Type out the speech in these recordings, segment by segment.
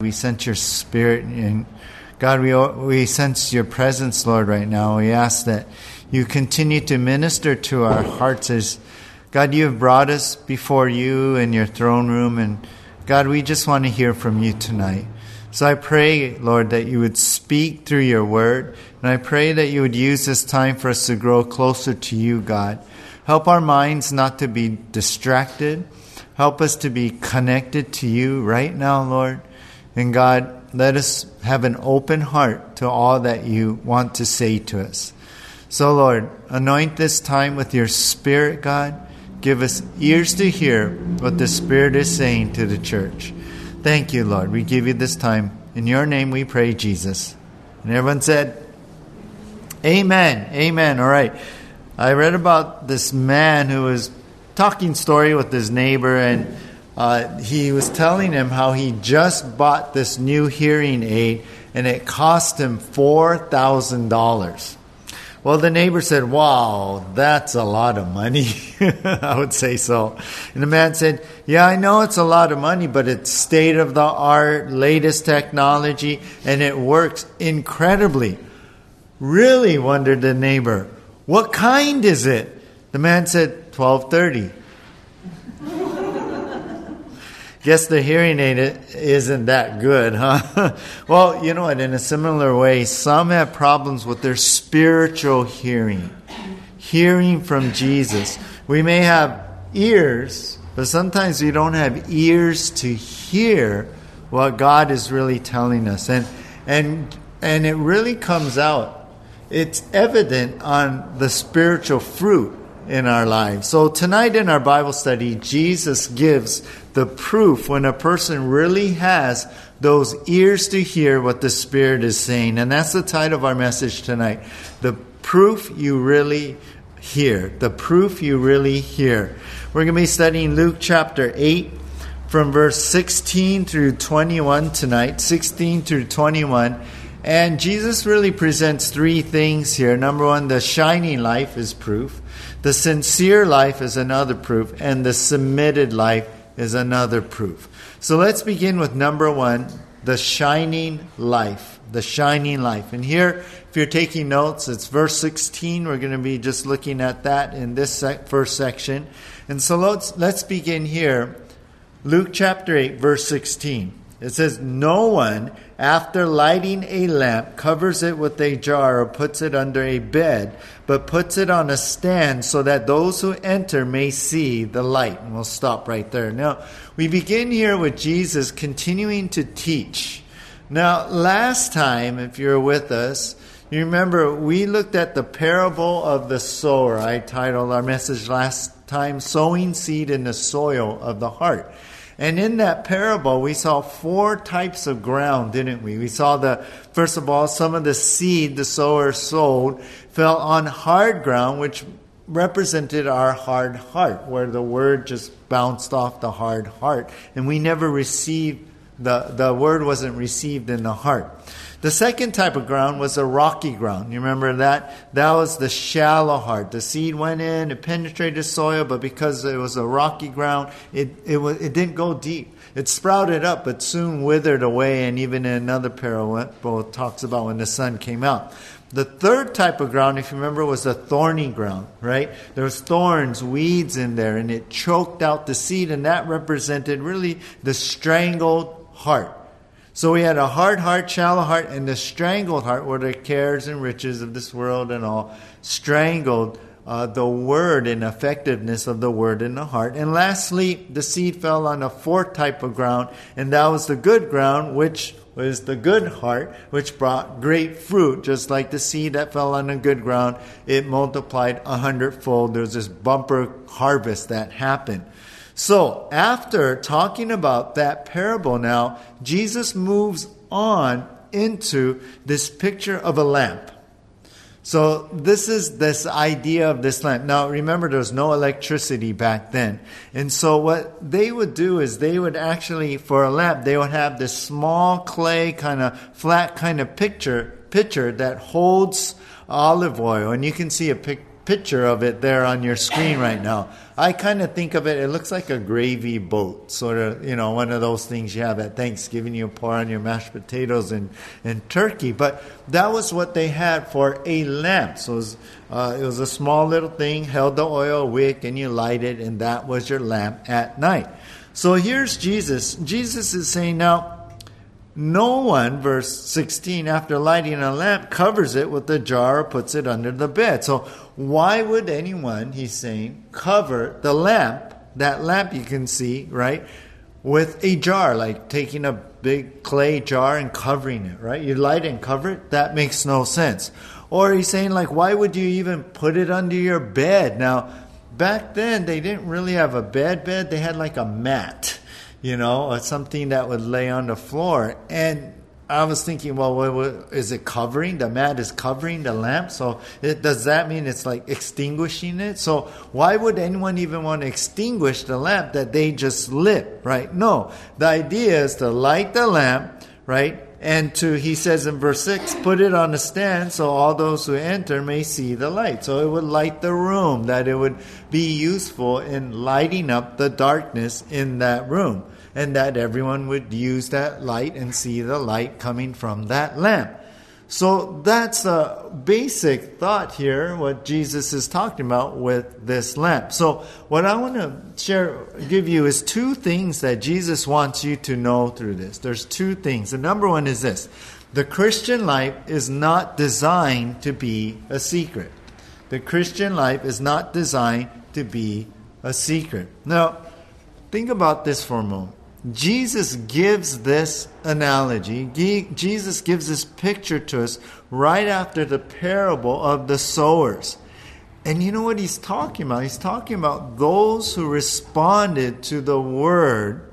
We sense your spirit and God, we, we sense your presence, Lord, right now. We ask that you continue to minister to our hearts as God, you have brought us before you in your throne room, and God, we just want to hear from you tonight. So I pray, Lord, that you would speak through your word, and I pray that you would use this time for us to grow closer to you, God. Help our minds not to be distracted. Help us to be connected to you right now, Lord. And God, let us have an open heart to all that you want to say to us. So, Lord, anoint this time with your Spirit, God. Give us ears to hear what the Spirit is saying to the church. Thank you, Lord. We give you this time. In your name we pray, Jesus. And everyone said, Amen. Amen. All right. I read about this man who was talking story with his neighbor and uh, he was telling him how he just bought this new hearing aid and it cost him $4,000. Well, the neighbor said, Wow, that's a lot of money. I would say so. And the man said, Yeah, I know it's a lot of money, but it's state of the art, latest technology, and it works incredibly. Really, wondered the neighbor. What kind is it? The man said, 1230. Guess the hearing aid isn't that good, huh? well, you know what? In a similar way, some have problems with their spiritual hearing, hearing from Jesus. We may have ears, but sometimes we don't have ears to hear what God is really telling us. And, and, and it really comes out. It's evident on the spiritual fruit in our lives. So tonight in our Bible study, Jesus gives the proof when a person really has those ears to hear what the Spirit is saying. And that's the title of our message tonight. The proof you really hear. The proof you really hear. We're going to be studying Luke chapter 8 from verse 16 through 21 tonight, 16 through 21. And Jesus really presents three things here. Number one, the shining life is proof. The sincere life is another proof, and the submitted life is another proof. So let's begin with number one the shining life. The shining life. And here, if you're taking notes, it's verse 16. We're going to be just looking at that in this sec- first section. And so let's, let's begin here. Luke chapter 8, verse 16. It says, No one, after lighting a lamp, covers it with a jar or puts it under a bed, but puts it on a stand so that those who enter may see the light. And we'll stop right there. Now, we begin here with Jesus continuing to teach. Now, last time, if you're with us, you remember we looked at the parable of the sower. I titled our message last time, Sowing Seed in the Soil of the Heart. And in that parable, we saw four types of ground, didn't we? We saw the, first of all, some of the seed the sower sowed fell on hard ground, which represented our hard heart, where the word just bounced off the hard heart. And we never received, the, the word wasn't received in the heart. The second type of ground was a rocky ground. You remember that? That was the shallow heart. The seed went in, it penetrated soil, but because it was a rocky ground, it, it, was, it didn't go deep. It sprouted up, but soon withered away, and even in another parable, it talks about when the sun came out. The third type of ground, if you remember, was the thorny ground, right? There was thorns, weeds in there, and it choked out the seed, and that represented really the strangled heart. So we had a hard heart, shallow heart, and a strangled heart, where the cares and riches of this world and all strangled uh, the word and effectiveness of the word in the heart. And lastly, the seed fell on a fourth type of ground, and that was the good ground, which was the good heart, which brought great fruit, just like the seed that fell on the good ground. It multiplied a hundredfold. There was this bumper harvest that happened. So, after talking about that parable now, Jesus moves on into this picture of a lamp. So, this is this idea of this lamp. Now, remember, there was no electricity back then. And so, what they would do is they would actually, for a lamp, they would have this small clay, kind of flat kind of picture, pitcher that holds olive oil. And you can see a picture picture of it there on your screen right now. I kind of think of it, it looks like a gravy boat, sort of, you know, one of those things you have at Thanksgiving. You pour on your mashed potatoes and, and turkey. But that was what they had for a lamp. So it was, uh, it was a small little thing, held the oil wick, and you light it, and that was your lamp at night. So here's Jesus. Jesus is saying, now, no one, verse 16, after lighting a lamp, covers it with a jar or puts it under the bed. So, why would anyone, he's saying, cover the lamp, that lamp you can see, right, with a jar, like taking a big clay jar and covering it, right? You light and cover it? That makes no sense. Or he's saying, like, why would you even put it under your bed? Now, back then, they didn't really have a bed bed, they had like a mat you know, or something that would lay on the floor. And I was thinking, well, what, what, is it covering? The mat is covering the lamp. So it, does that mean it's like extinguishing it? So why would anyone even want to extinguish the lamp that they just lit, right? No. The idea is to light the lamp, right? And to he says in verse 6 put it on a stand so all those who enter may see the light. So it would light the room that it would be useful in lighting up the darkness in that room and that everyone would use that light and see the light coming from that lamp so that's a basic thought here, what Jesus is talking about with this lamp. So what I want to share, give you is two things that Jesus wants you to know through this. There's two things. The number one is this. The Christian life is not designed to be a secret. The Christian life is not designed to be a secret. Now, think about this for a moment. Jesus gives this analogy, Jesus gives this picture to us right after the parable of the sowers. And you know what he's talking about? He's talking about those who responded to the word,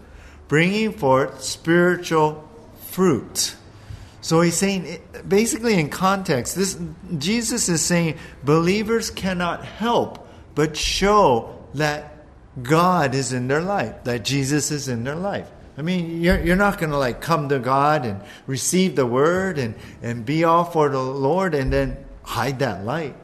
bringing forth spiritual fruit. So he's saying, basically in context, this Jesus is saying believers cannot help but show that God is in their life, that Jesus is in their life. I mean, you're, you're not going to like come to God and receive the word and, and be all for the Lord and then hide that light.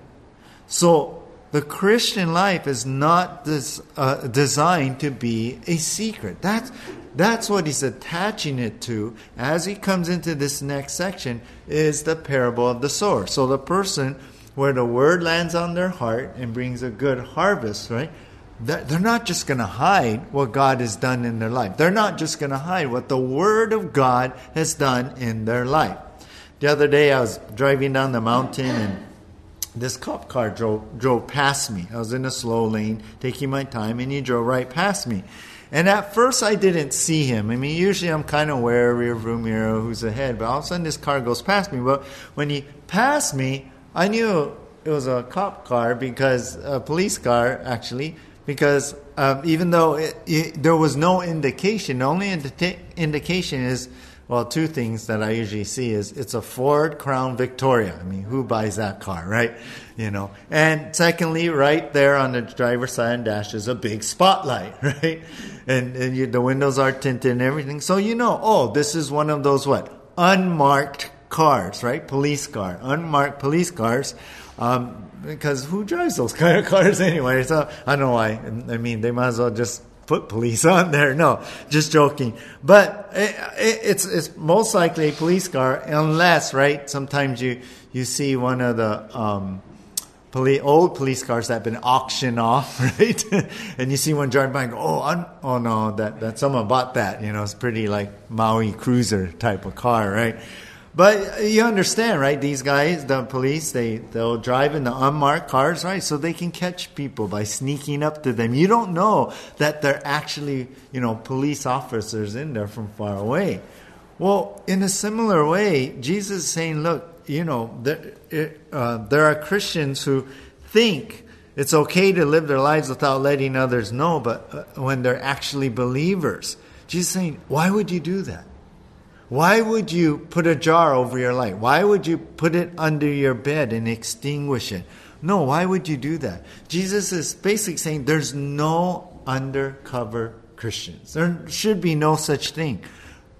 So the Christian life is not this, uh, designed to be a secret. That's, that's what he's attaching it to as he comes into this next section is the parable of the sower. So the person where the word lands on their heart and brings a good harvest, right? They're not just going to hide what God has done in their life. They're not just going to hide what the Word of God has done in their life. The other day, I was driving down the mountain and this cop car drove, drove past me. I was in a slow lane, taking my time, and he drove right past me. And at first, I didn't see him. I mean, usually I'm kind of aware of rear view mirror, who's ahead, but all of a sudden this car goes past me. But when he passed me, I knew it was a cop car because a police car actually because um, even though it, it, there was no indication, the only indi- indication is well, two things that I usually see is it's a Ford Crown Victoria. I mean, who buys that car, right? You know. And secondly, right there on the driver's side and dash is a big spotlight, right? And, and you, the windows are tinted and everything, so you know, oh, this is one of those what unmarked cars, right? Police car, unmarked police cars. Um, because who drives those kind of cars anyway? So I don't know why. I mean, they might as well just put police on there. No, just joking. But it, it, it's it's most likely a police car, unless right. Sometimes you you see one of the um, police, old police cars that have been auctioned off, right? and you see one driving by and go, oh, I'm, oh no, that that someone bought that. You know, it's pretty like Maui cruiser type of car, right? But you understand, right? These guys, the police, they, they'll drive in the unmarked cars, right? So they can catch people by sneaking up to them. You don't know that they're actually, you know, police officers in there from far away. Well, in a similar way, Jesus is saying, look, you know, there, uh, there are Christians who think it's okay to live their lives without letting others know, but uh, when they're actually believers, Jesus is saying, why would you do that? Why would you put a jar over your light? Why would you put it under your bed and extinguish it? No, why would you do that? Jesus is basically saying there's no undercover Christians. There should be no such thing.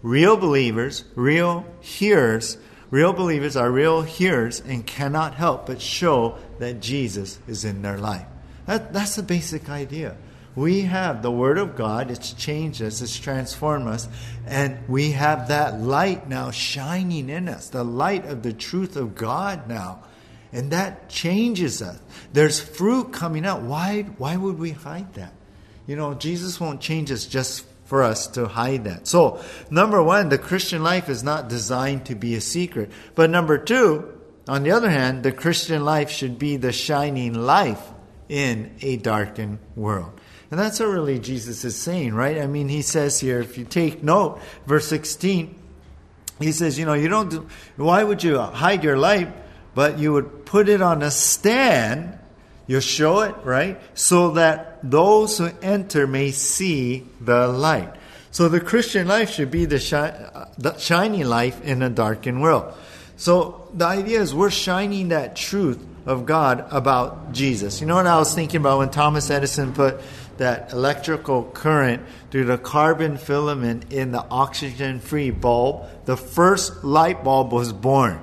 Real believers, real hearers, Real believers are real hearers and cannot help but show that Jesus is in their life. That, that's the basic idea. We have the Word of God, it's changed us, it's transformed us, and we have that light now shining in us, the light of the truth of God now. And that changes us. There's fruit coming out. Why, why would we hide that? You know, Jesus won't change us just for us to hide that. So, number one, the Christian life is not designed to be a secret. But number two, on the other hand, the Christian life should be the shining life in a darkened world. And that's what really Jesus is saying, right? I mean, he says here, if you take note, verse 16, he says, you know, you don't do, why would you hide your light, but you would put it on a stand, you show it, right? So that those who enter may see the light. So the Christian life should be the, shi- the shining life in a darkened world. So the idea is we're shining that truth of God about Jesus. You know what I was thinking about when Thomas Edison put that electrical current through the carbon filament in the oxygen free bulb, the first light bulb was born.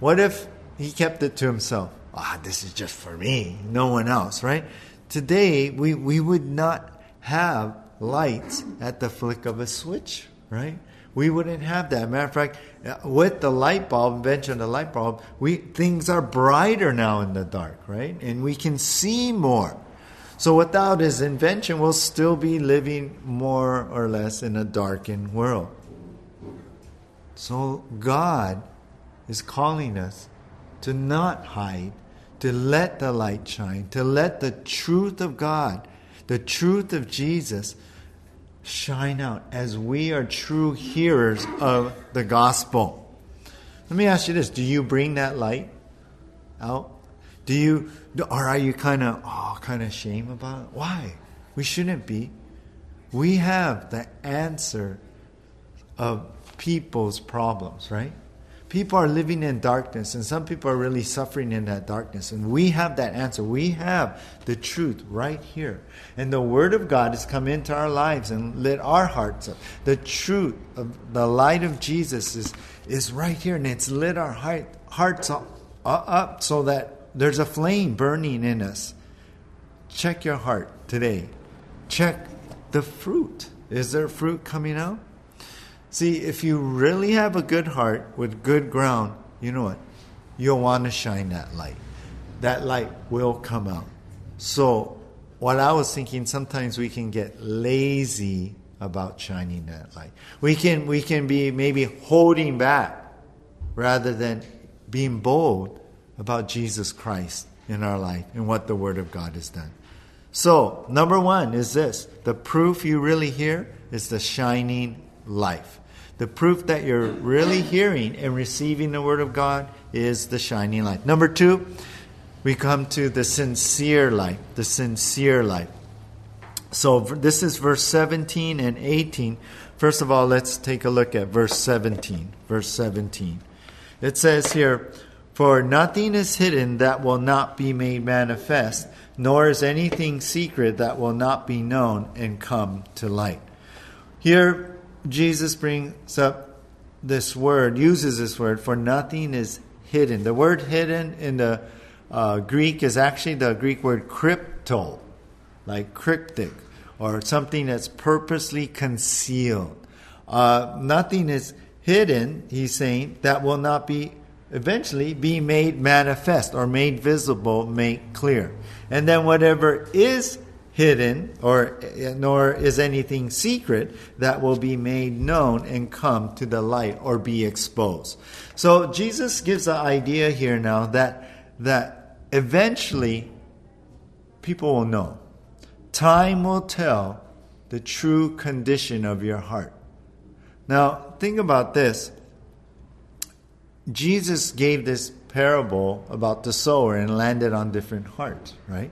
What if he kept it to himself? Ah, this is just for me, no one else, right? Today, we, we would not have lights at the flick of a switch, right? We wouldn't have that. Matter of fact, with the light bulb, invention of the light bulb, we things are brighter now in the dark, right? And we can see more. So without his invention, we'll still be living more or less in a darkened world. So God is calling us to not hide, to let the light shine, to let the truth of God, the truth of Jesus, shine out as we are true hearers of the gospel. Let me ask you this do you bring that light out? Do you, or are you kind of, oh, kind of shame about it? Why? We shouldn't be. We have the answer of people's problems, right? People are living in darkness, and some people are really suffering in that darkness. And we have that answer. We have the truth right here. And the Word of God has come into our lives and lit our hearts up. The truth of the light of Jesus is, is right here, and it's lit our heart, hearts up, up so that there's a flame burning in us. Check your heart today. Check the fruit. Is there fruit coming out? See, if you really have a good heart with good ground, you know what? You'll want to shine that light. That light will come out. So, what I was thinking, sometimes we can get lazy about shining that light. We can we can be maybe holding back rather than being bold about Jesus Christ in our life and what the Word of God has done. So, number one is this the proof you really hear is the shining life. The proof that you're really hearing and receiving the Word of God is the shining light. Number two, we come to the sincere life. The sincere life. So, this is verse 17 and 18. First of all, let's take a look at verse 17. Verse 17. It says here, for nothing is hidden that will not be made manifest, nor is anything secret that will not be known and come to light. Here, Jesus brings up this word, uses this word, for nothing is hidden. The word hidden in the uh, Greek is actually the Greek word crypto, like cryptic, or something that's purposely concealed. Uh, nothing is hidden, he's saying, that will not be eventually be made manifest or made visible, made clear. And then whatever is hidden or nor is anything secret that will be made known and come to the light or be exposed. So Jesus gives the idea here now that that eventually people will know. Time will tell the true condition of your heart. Now, think about this. Jesus gave this parable about the sower and landed on different hearts, right?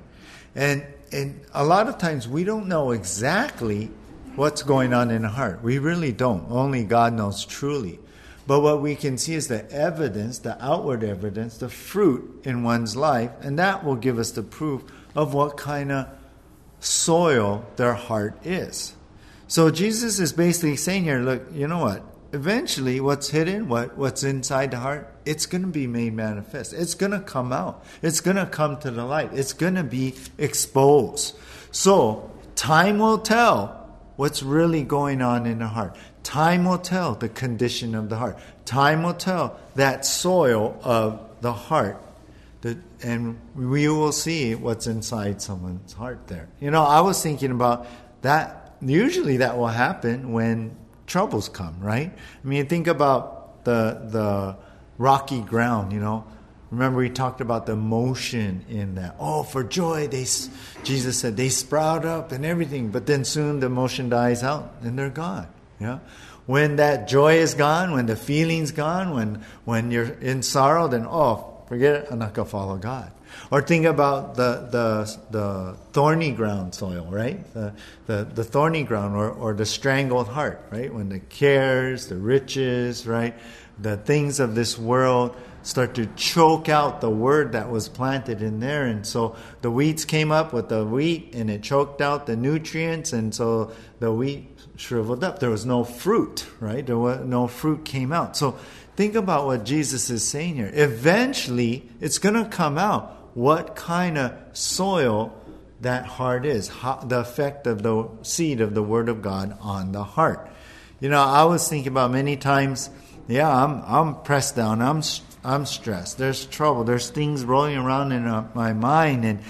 And and a lot of times we don't know exactly what's going on in the heart. We really don't. Only God knows truly. But what we can see is the evidence, the outward evidence, the fruit in one's life, and that will give us the proof of what kind of soil their heart is. So Jesus is basically saying here, look, you know what? Eventually what's hidden, what, what's inside the heart, it's going to be made manifest. It's going to come out. It's going to come to the light. It's going to be exposed. So, time will tell what's really going on in the heart. Time will tell the condition of the heart. Time will tell that soil of the heart. That, and we will see what's inside someone's heart there. You know, I was thinking about that. Usually that will happen when troubles come, right? I mean, think about the the rocky ground, you know. Remember we talked about the motion in that. Oh, for joy, they Jesus said they sprout up and everything, but then soon the motion dies out and they're gone. Yeah. When that joy is gone, when the feeling's gone, when when you're in sorrow, then oh, forget it, I'm not gonna follow God. Or think about the, the, the thorny ground soil, right? The, the, the thorny ground or, or the strangled heart, right? When the cares, the riches, right? The things of this world start to choke out the word that was planted in there. And so the weeds came up with the wheat and it choked out the nutrients. And so the wheat shriveled up. There was no fruit, right? There was no fruit came out. So think about what Jesus is saying here. Eventually, it's going to come out what kind of soil that heart is, how, the effect of the seed of the Word of God on the heart. You know, I was thinking about many times, yeah, I'm, I'm pressed down, I'm, I'm stressed, there's trouble, there's things rolling around in uh, my mind, and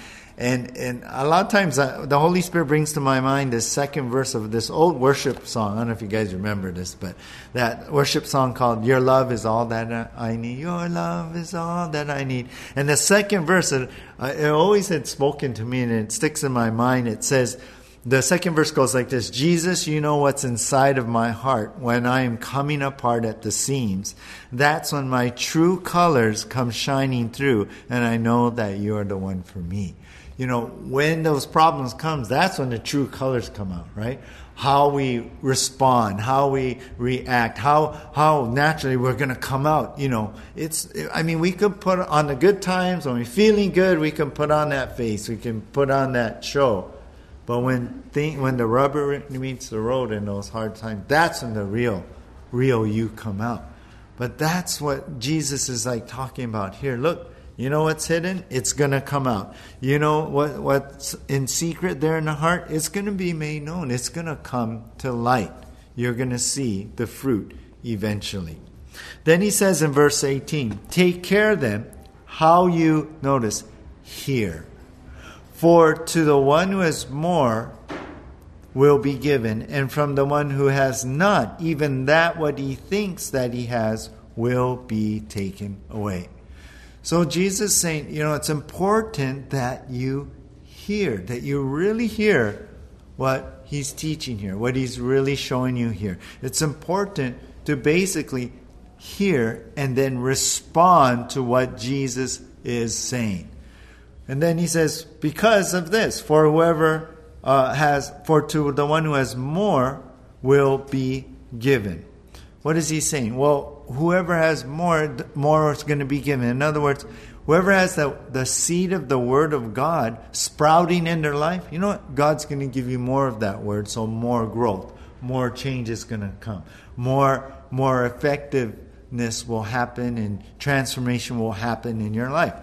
and and a lot of times uh, the Holy Spirit brings to my mind this second verse of this old worship song. I don't know if you guys remember this, but that worship song called "Your Love Is All That I Need." Your love is all that I need. And the second verse, it, uh, it always had spoken to me, and it sticks in my mind. It says. The second verse goes like this Jesus, you know what's inside of my heart when I am coming apart at the seams. That's when my true colors come shining through, and I know that you are the one for me you know, when those problems comes, that's when the true colors come out, right? How we respond, how we react, how how naturally we're going to come out. You know, it's. I mean, we could put on the good times when we're feeling good, we can put on that face, we can put on that show. But when thing, when the rubber meets the road in those hard times, that's when the real, real you come out. But that's what Jesus is like talking about here. Look, you know what's hidden? It's going to come out. You know what, what's in secret there in the heart? It's going to be made known. It's going to come to light. You're going to see the fruit eventually. Then he says in verse 18, Take care then how you, notice, hear. For to the one who has more will be given, and from the one who has not, even that what he thinks that he has will be taken away. So Jesus saying, you know, it's important that you hear, that you really hear what he's teaching here, what he's really showing you here. It's important to basically hear and then respond to what Jesus is saying. And then he says, because of this, for whoever uh, has, for to the one who has more will be given. What is he saying? Well, whoever has more, more is going to be given. In other words, whoever has the, the seed of the word of God sprouting in their life, you know what? God's going to give you more of that word, so more growth, more change is going to come, more, more effectiveness will happen, and transformation will happen in your life.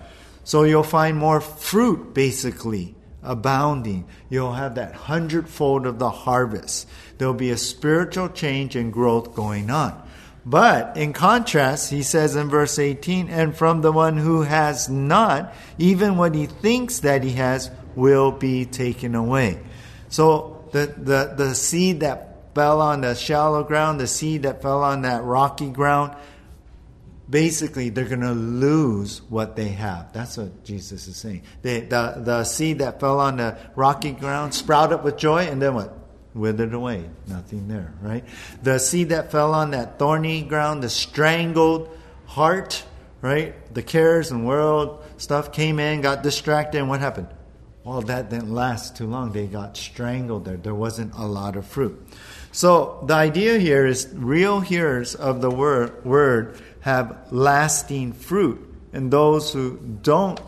So you'll find more fruit, basically, abounding. You'll have that hundredfold of the harvest. There'll be a spiritual change and growth going on. But in contrast, he says in verse 18, and from the one who has not, even what he thinks that he has will be taken away. So the, the, the seed that fell on the shallow ground, the seed that fell on that rocky ground, basically they're going to lose what they have. That's what Jesus is saying. the, the seed that fell on the rocky ground sprouted with joy, and then what? Withered away. Nothing there, right? The seed that fell on that thorny ground, the strangled heart, right? The cares and world stuff came in, got distracted, and what happened? Well, that didn't last too long. They got strangled there. There wasn't a lot of fruit. So the idea here is real hearers of the word, word have lasting fruit. And those who don't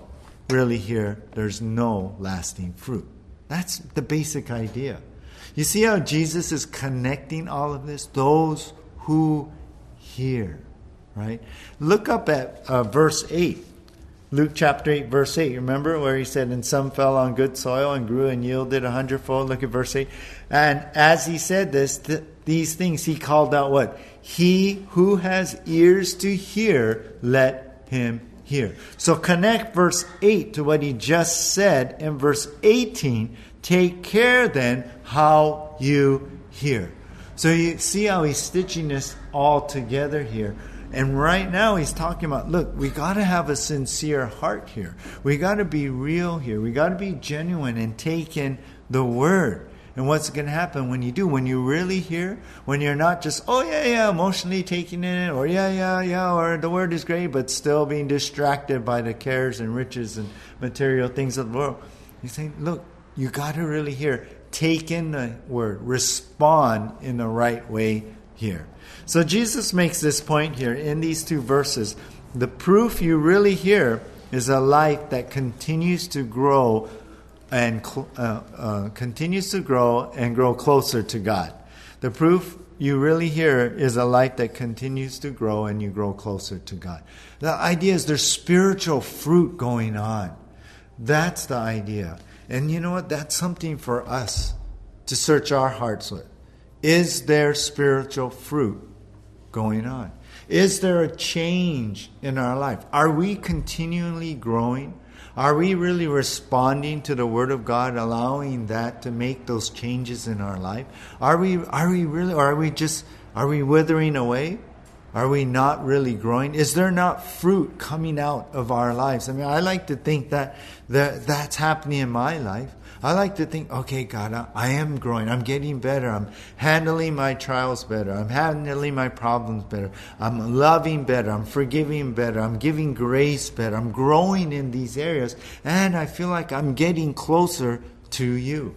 really hear, there's no lasting fruit. That's the basic idea. You see how Jesus is connecting all of this? Those who hear. Right? Look up at uh, verse 8. Luke chapter 8, verse 8. Remember where he said, And some fell on good soil and grew and yielded a hundredfold? Look at verse 8. And as he said this, th- these things, he called out what? He who has ears to hear, let him hear. So connect verse 8 to what he just said in verse 18. Take care then how you hear. So you see how he's stitching this all together here. And right now he's talking about look, we got to have a sincere heart here. We got to be real here. We got to be genuine and take in the word. And what's going to happen when you do? When you really hear, when you're not just, oh, yeah, yeah, emotionally taking in it, or yeah, yeah, yeah, or the word is great, but still being distracted by the cares and riches and material things of the world. You say, look, you got to really hear. Take in the word, respond in the right way here. So Jesus makes this point here in these two verses. The proof you really hear is a life that continues to grow and uh, uh, continues to grow and grow closer to God. The proof you really hear is a life that continues to grow and you grow closer to God. The idea is there's spiritual fruit going on. That's the idea. And you know what? That's something for us to search our hearts with. Is there spiritual fruit going on? Is there a change in our life? Are we continually growing? Are we really responding to the Word of God, allowing that to make those changes in our life? Are we, are we really, or are we just, are we withering away? Are we not really growing? Is there not fruit coming out of our lives? I mean, I like to think that, that that's happening in my life. I like to think, okay, God, I, I am growing. I'm getting better. I'm handling my trials better. I'm handling my problems better. I'm loving better. I'm forgiving better. I'm giving grace better. I'm growing in these areas. And I feel like I'm getting closer to you.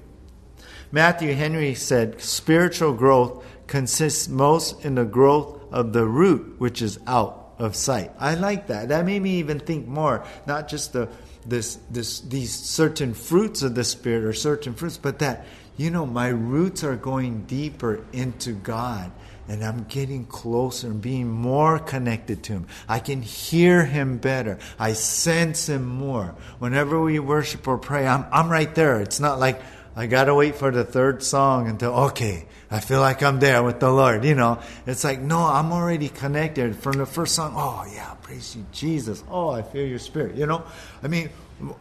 Matthew Henry said, spiritual growth consists most in the growth of the root, which is out of sight. I like that. That made me even think more, not just the this this these certain fruits of the spirit or certain fruits, but that you know my roots are going deeper into God and I'm getting closer and being more connected to Him. I can hear Him better. I sense Him more. Whenever we worship or pray, I'm, I'm right there. It's not like I got to wait for the third song until, okay, I feel like I'm there with the Lord. You know, it's like, no, I'm already connected from the first song. Oh, yeah, praise you, Jesus. Oh, I feel your spirit. You know, I mean,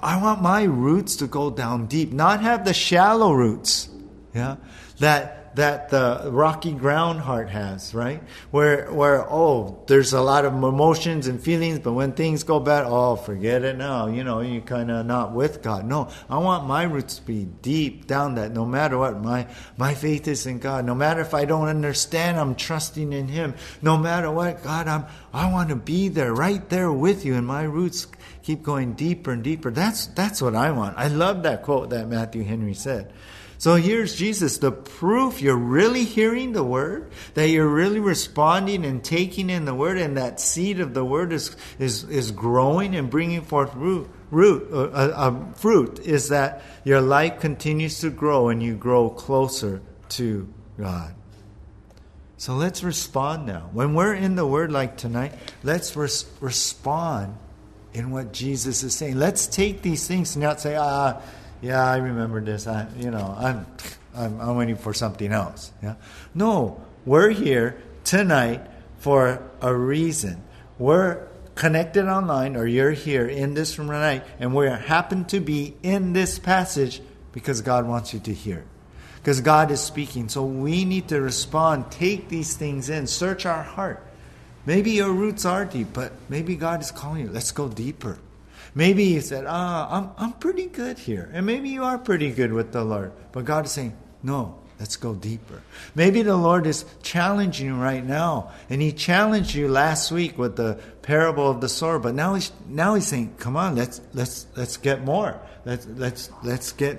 I want my roots to go down deep, not have the shallow roots. Yeah, that that the rocky ground heart has, right? Where, where, oh, there's a lot of emotions and feelings, but when things go bad, oh, forget it now. You know, you're kind of not with God. No, I want my roots to be deep down that no matter what, my, my faith is in God. No matter if I don't understand, I'm trusting in Him. No matter what, God, I'm, I want to be there, right there with you, and my roots keep going deeper and deeper. That's, that's what I want. I love that quote that Matthew Henry said. So here's Jesus, the proof you're really hearing the word, that you're really responding and taking in the word, and that seed of the word is, is, is growing and bringing forth root, root uh, uh, uh, fruit, is that your life continues to grow and you grow closer to God. So let's respond now. When we're in the Word like tonight, let's res- respond in what Jesus is saying. Let's take these things and not say, ah, yeah, I remember this. I, you know, I'm, I'm, I'm waiting for something else. Yeah. No, we're here tonight for a reason. We're connected online, or you're here in this room tonight, and we happen to be in this passage because God wants you to hear. Because God is speaking. So we need to respond, take these things in, search our heart. Maybe your roots are deep, but maybe God is calling you. Let's go deeper. Maybe you said, ah, I'm, I'm pretty good here. And maybe you are pretty good with the Lord. But God is saying, no, let's go deeper. Maybe the Lord is challenging you right now. And He challenged you last week with the parable of the sower. But now He's, now he's saying, come on, let's, let's, let's get more. Let's, let's, let's get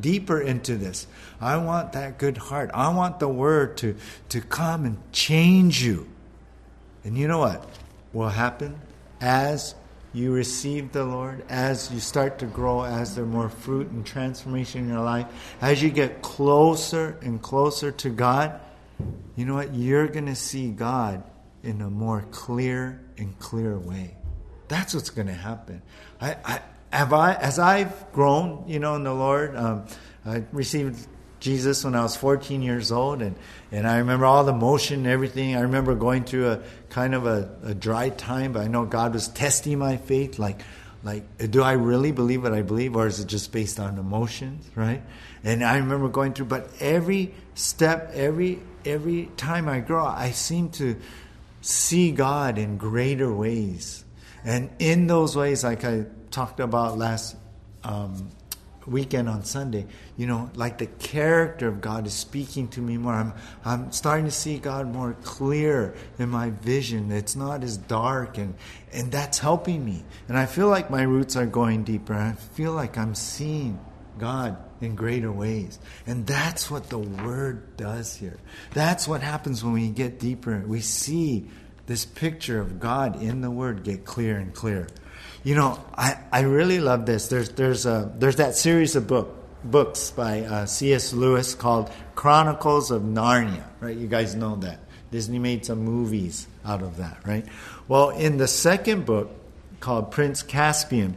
deeper into this. I want that good heart. I want the word to, to come and change you. And you know what will happen as you receive the Lord, as you start to grow, as there's more fruit and transformation in your life, as you get closer and closer to God, you know what? You're going to see God in a more clear and clear way. That's what's going to happen. I, I, have I, as I've grown, you know, in the Lord, um, I received Jesus when I was 14 years old, and, and I remember all the motion and everything. I remember going through a kind of a, a dry time, but I know God was testing my faith. Like, like, do I really believe what I believe, or is it just based on emotions, right? And I remember going through, but every step, every every time I grow, I seem to see God in greater ways, and in those ways, like I talked about last um, weekend on Sunday, you know, like the character of God is speaking to me more. I'm, I'm starting to see God more clear in my vision. It's not as dark, and, and that's helping me. And I feel like my roots are going deeper. I feel like I'm seeing God in greater ways. And that's what the Word does here. That's what happens when we get deeper. We see this picture of God in the Word get clear and clearer. You know, I, I really love this. There's there's a there's that series of book books by uh, C.S. Lewis called Chronicles of Narnia. Right, you guys know that Disney made some movies out of that. Right. Well, in the second book called Prince Caspian,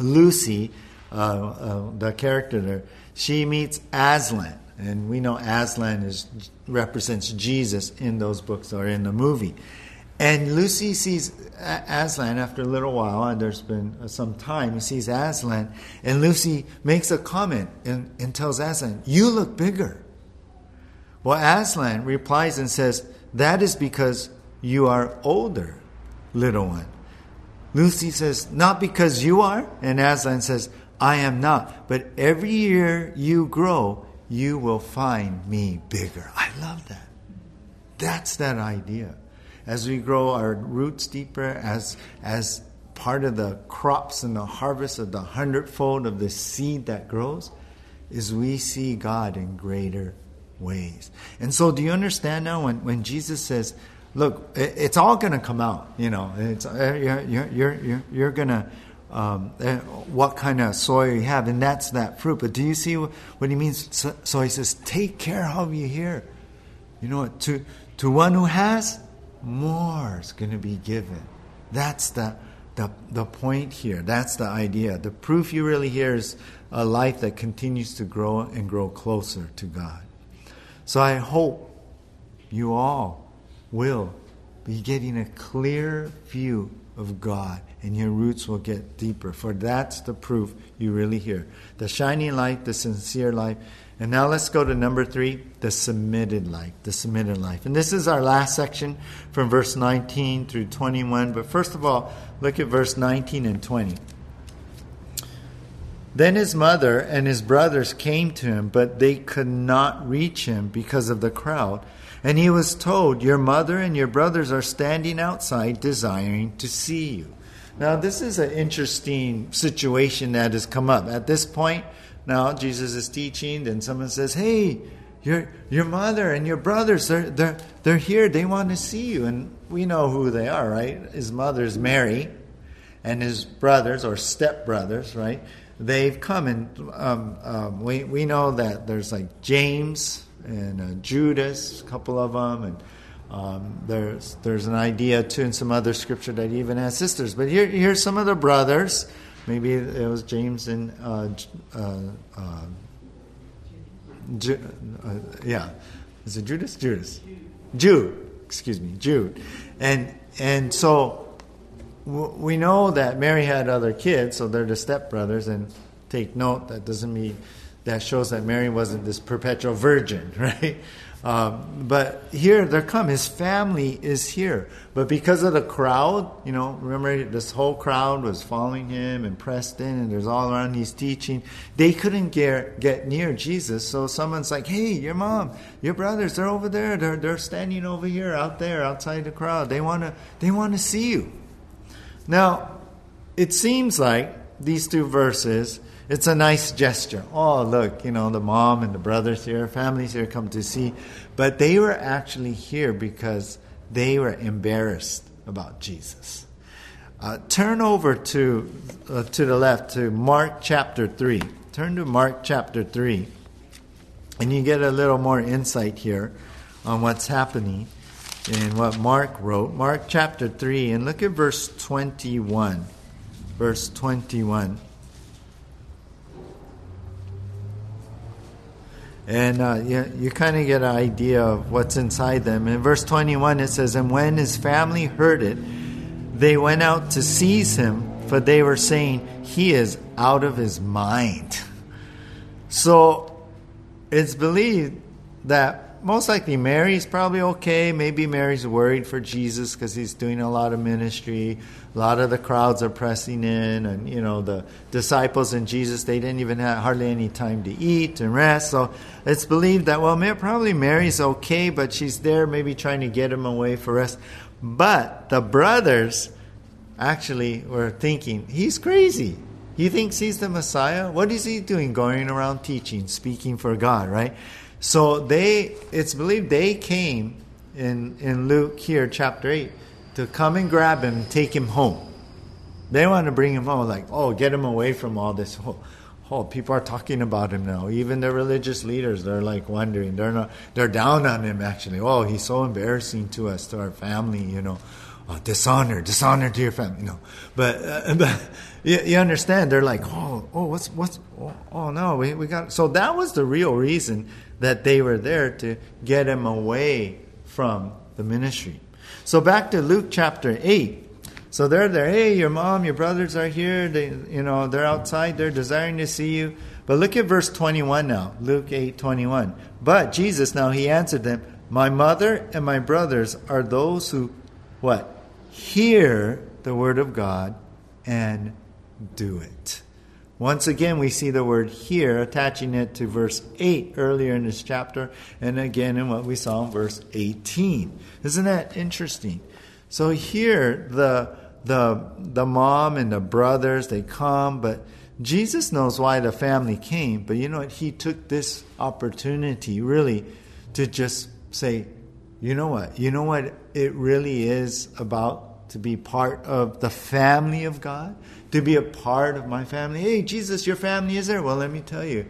Lucy, uh, uh, the character there, she meets Aslan, and we know Aslan is represents Jesus in those books or in the movie. And Lucy sees Aslan after a little while, and there's been uh, some time, he sees Aslan, and Lucy makes a comment and, and tells Aslan, You look bigger. Well, Aslan replies and says, That is because you are older, little one. Lucy says, Not because you are. And Aslan says, I am not. But every year you grow, you will find me bigger. I love that. That's that idea as we grow our roots deeper, as, as part of the crops and the harvest of the hundredfold of the seed that grows, is we see God in greater ways. And so, do you understand now when, when Jesus says, Look, it's all going to come out, you know, it's, uh, you're, you're, you're, you're going to. Um, uh, what kind of soil you have, and that's that fruit. But do you see what he means? So, so he says, "Take care how you hear." You know, to to one who has, more is going to be given. That's the, the, the point here. That's the idea. The proof you really hear is a life that continues to grow and grow closer to God. So I hope you all will be getting a clear view of God and your roots will get deeper. For that's the proof you really hear. The shining light, the sincere life, and now let's go to number three the submitted life. The submitted life. And this is our last section from verse 19 through 21. But first of all, look at verse 19 and 20. Then his mother and his brothers came to him, but they could not reach him because of the crowd. And he was told, Your mother and your brothers are standing outside desiring to see you. Now, this is an interesting situation that has come up. At this point, now Jesus is teaching, then someone says, Hey, your your mother and your brothers, they're they're they're here, they want to see you. And we know who they are, right? His mother's Mary, and his brothers or stepbrothers, right? They've come and um, um, we we know that there's like James and uh, Judas, a couple of them, and um, there's there's an idea too in some other scripture that he even has sisters. But here here's some of the brothers Maybe it was James and uh, uh, uh, uh, yeah, is it Judas? Judas, Jude. Excuse me, Jude, and and so w- we know that Mary had other kids, so they're the stepbrothers. And take note that doesn't mean that shows that Mary wasn't this perpetual virgin, right? Um, but here they're come. His family is here. But because of the crowd, you know, remember this whole crowd was following him and pressed in, and there's all around he's teaching. They couldn't get get near Jesus. So someone's like, "Hey, your mom, your brothers, they're over there. They're they're standing over here, out there, outside the crowd. They wanna they wanna see you." Now, it seems like these two verses it's a nice gesture. Oh, look, you know, the mom and the brothers here, families here come to see. But they were actually here because they were embarrassed about Jesus. Uh, turn over to, uh, to the left to Mark chapter 3. Turn to Mark chapter 3, and you get a little more insight here on what's happening. in what Mark wrote, Mark chapter 3, and look at verse 21. Verse 21. And uh, you, you kind of get an idea of what's inside them. In verse 21, it says, And when his family heard it, they went out to seize him, for they were saying, He is out of his mind. So it's believed that most likely Mary's probably okay. Maybe Mary's worried for Jesus because he's doing a lot of ministry. A lot of the crowds are pressing in, and you know the disciples and Jesus they didn't even have hardly any time to eat and rest. So it's believed that well, probably Mary's okay, but she's there maybe trying to get him away for rest. But the brothers actually were thinking he's crazy. He thinks he's the Messiah. What is he doing going around teaching, speaking for God, right? So they it's believed they came in in Luke here chapter 8 to come and grab him, take him home. They want to bring him home like, "Oh, get him away from all this oh, oh, people are talking about him now. Even the religious leaders, they're like wondering. They're not. They're down on him actually. Oh, he's so embarrassing to us, to our family. You know, oh, dishonor, dishonor to your family. You know, but uh, but you, you, understand? They're like, oh, oh, what's what's? Oh, oh, no, we we got. So that was the real reason that they were there to get him away from the ministry. So back to Luke chapter eight. So they're there. Hey, your mom, your brothers are here. They, you know, they're outside. They're desiring to see you. But look at verse 21 now. Luke 8, 21. But Jesus, now he answered them, My mother and my brothers are those who, what? Hear the word of God and do it. Once again, we see the word here, attaching it to verse 8 earlier in this chapter, and again in what we saw in verse 18. Isn't that interesting? So here, the the the mom and the brothers they come, but Jesus knows why the family came. But you know what? He took this opportunity really to just say, you know what? You know what it really is about to be part of the family of God, to be a part of my family. Hey, Jesus, your family is there. Well, let me tell you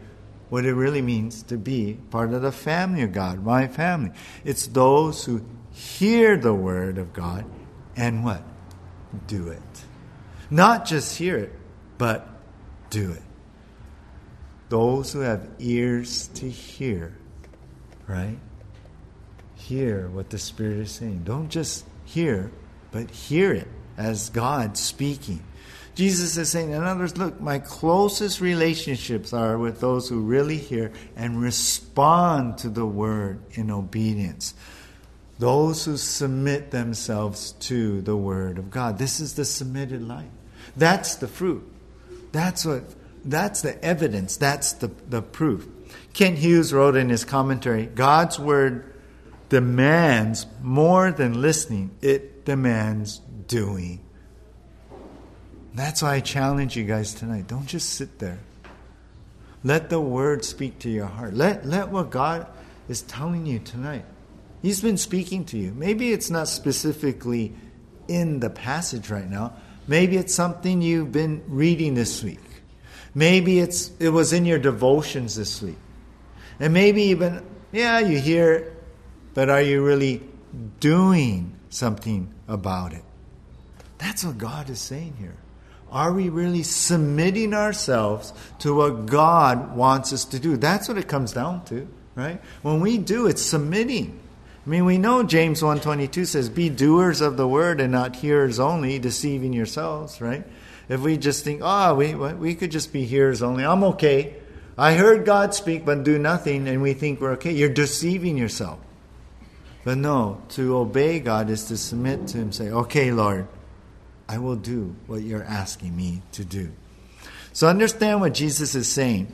what it really means to be part of the family of God, my family. It's those who hear the word of God and what? do it. Not just hear it, but do it. Those who have ears to hear, right? Hear what the Spirit is saying. Don't just hear, but hear it as God speaking. Jesus is saying, in other words, look, my closest relationships are with those who really hear and respond to the word in obedience those who submit themselves to the Word of God. This is the submitted life. That's the fruit. That's what that's the evidence. That's the, the proof. Kent Hughes wrote in his commentary God's Word demands more than listening, it demands doing. That's why I challenge you guys tonight. Don't just sit there. Let the Word speak to your heart. Let, let what God is telling you tonight He's been speaking to you. Maybe it's not specifically in the passage right now. Maybe it's something you've been reading this week. Maybe it's it was in your devotions this week. And maybe even yeah, you hear it, but are you really doing something about it? That's what God is saying here. Are we really submitting ourselves to what God wants us to do? That's what it comes down to, right? When we do, it's submitting. I mean, we know James 1:22 says, "Be doers of the word and not hearers only, deceiving yourselves." Right? If we just think, "Oh, we we could just be hearers only. I'm okay. I heard God speak, but do nothing," and we think we're okay, you're deceiving yourself. But no, to obey God is to submit to Him. Say, "Okay, Lord, I will do what you're asking me to do." So understand what Jesus is saying.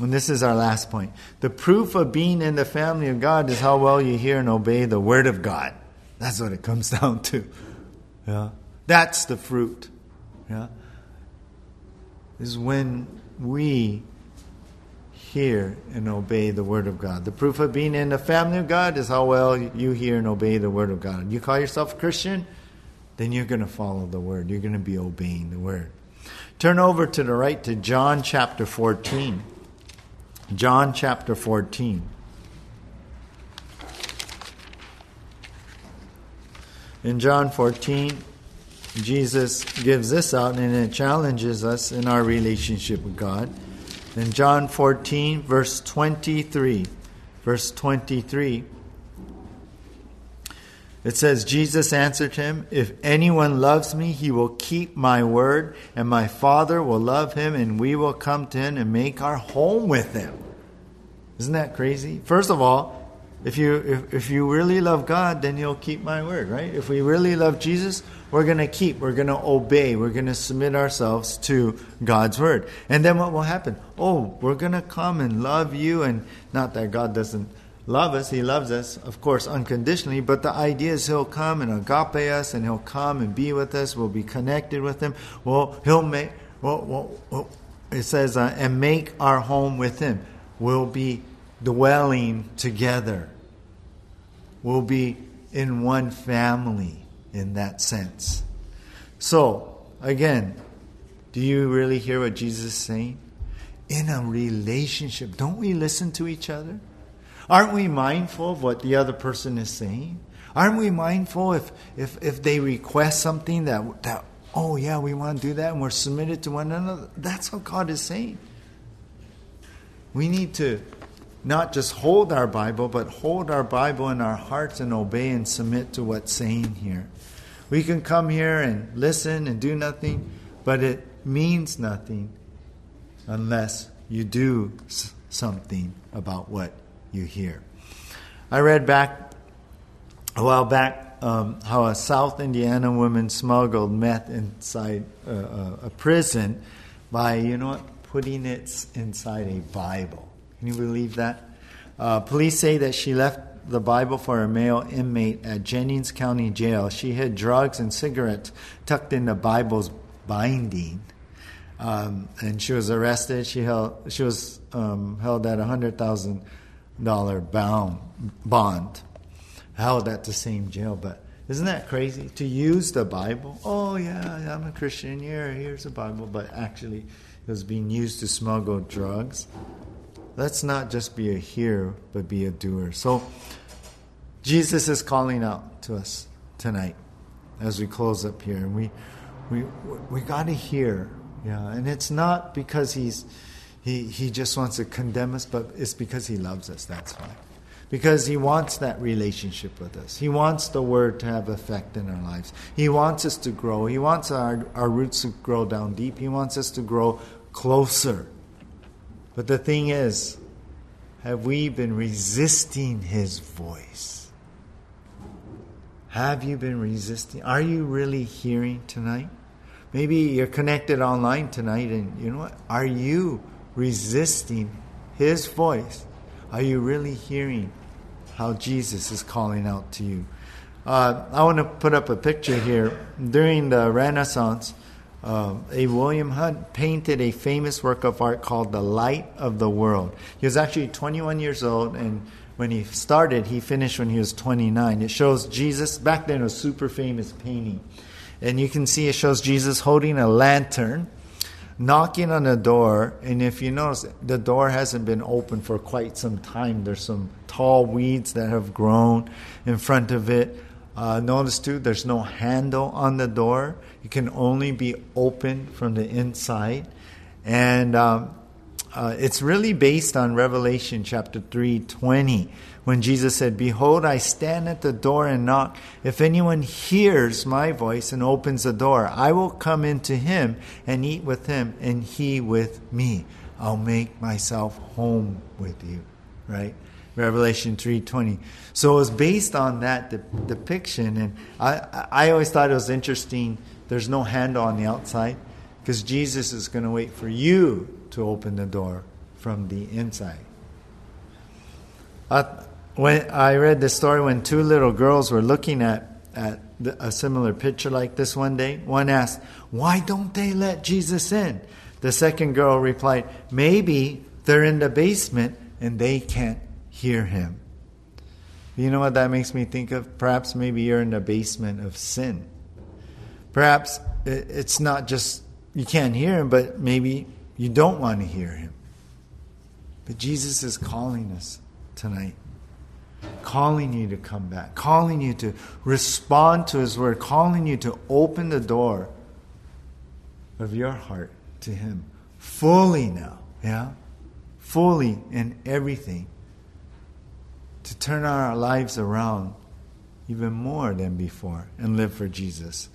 And this is our last point. The proof of being in the family of God is how well you hear and obey the Word of God. That's what it comes down to. Yeah. That's the fruit. Yeah. Is when we hear and obey the Word of God. The proof of being in the family of God is how well you hear and obey the Word of God. You call yourself a Christian, then you're going to follow the Word. You're going to be obeying the Word. Turn over to the right to John chapter 14. John chapter 14. In John 14, Jesus gives this out and it challenges us in our relationship with God. In John 14, verse 23, verse 23, it says, Jesus answered him, If anyone loves me, he will keep my word, and my Father will love him, and we will come to him and make our home with him. Isn't that crazy? First of all, if you if, if you really love God, then you'll keep my word, right? If we really love Jesus, we're going to keep, we're going to obey, we're going to submit ourselves to God's word. And then what will happen? Oh, we're going to come and love you and not that God doesn't love us. He loves us, of course, unconditionally. But the idea is He'll come and agape us, and He'll come and be with us. We'll be connected with Him. Well, He'll make. Well, well, well it says, uh, and make our home with Him. We'll be dwelling together. We'll be in one family in that sense. So, again, do you really hear what Jesus is saying? In a relationship, don't we listen to each other? Aren't we mindful of what the other person is saying? Aren't we mindful if, if, if they request something that, that, oh yeah, we want to do that and we're submitted to one another? That's what God is saying. We need to not just hold our Bible, but hold our Bible in our hearts and obey and submit to what's saying here. We can come here and listen and do nothing, but it means nothing unless you do something about what you hear. I read back a while back um, how a South Indiana woman smuggled meth inside uh, uh, a prison by, you know what, putting it inside a Bible. Can you believe that? Uh, police say that she left the Bible for a male inmate at Jennings County Jail. She hid drugs and cigarettes tucked in the Bible's binding. Um, and she was arrested. She held. She was um, held at a hundred thousand dollar bond, held at the same jail. But isn't that crazy to use the Bible? Oh yeah, I'm a Christian. Here, here's the Bible. But actually, it was being used to smuggle drugs. Let's not just be a hearer, but be a doer. So, Jesus is calling out to us tonight as we close up here, and we we we got to hear, yeah. And it's not because he's he he just wants to condemn us, but it's because he loves us. That's why. Because he wants that relationship with us. He wants the word to have effect in our lives. He wants us to grow. He wants our, our roots to grow down deep. He wants us to grow closer but the thing is, have we been resisting his voice? Have you been resisting? Are you really hearing tonight? Maybe you're connected online tonight, and you know what? Are you resisting his voice? Are you really hearing how Jesus is calling out to you? Uh, I want to put up a picture here. During the Renaissance, uh, a William Hunt painted a famous work of art called The Light of the World. He was actually 21 years old, and when he started, he finished when he was 29. It shows Jesus, back then, a super famous painting. And you can see it shows Jesus holding a lantern, knocking on a door. And if you notice, the door hasn't been open for quite some time. There's some tall weeds that have grown in front of it. Uh, notice too, there's no handle on the door. It can only be opened from the inside. And um, uh, it's really based on Revelation chapter 3 20, when Jesus said, Behold, I stand at the door and knock. If anyone hears my voice and opens the door, I will come into him and eat with him, and he with me. I'll make myself home with you. Right? Revelation 3:20. So it was based on that de- depiction, and I I always thought it was interesting. There's no handle on the outside because Jesus is going to wait for you to open the door from the inside. When I read the story when two little girls were looking at at a similar picture like this one day, one asked, "Why don't they let Jesus in?" The second girl replied, "Maybe they're in the basement and they can't hear him. You know what that makes me think of? Perhaps maybe you're in the basement of sin. Perhaps it's not just you can't hear him, but maybe you don't want to hear him. But Jesus is calling us tonight. Calling you to come back, calling you to respond to His Word, calling you to open the door of your heart to Him fully now, yeah? Fully in everything. To turn our lives around even more than before and live for Jesus.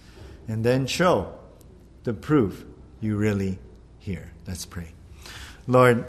And then show the proof you really hear. Let's pray. Lord,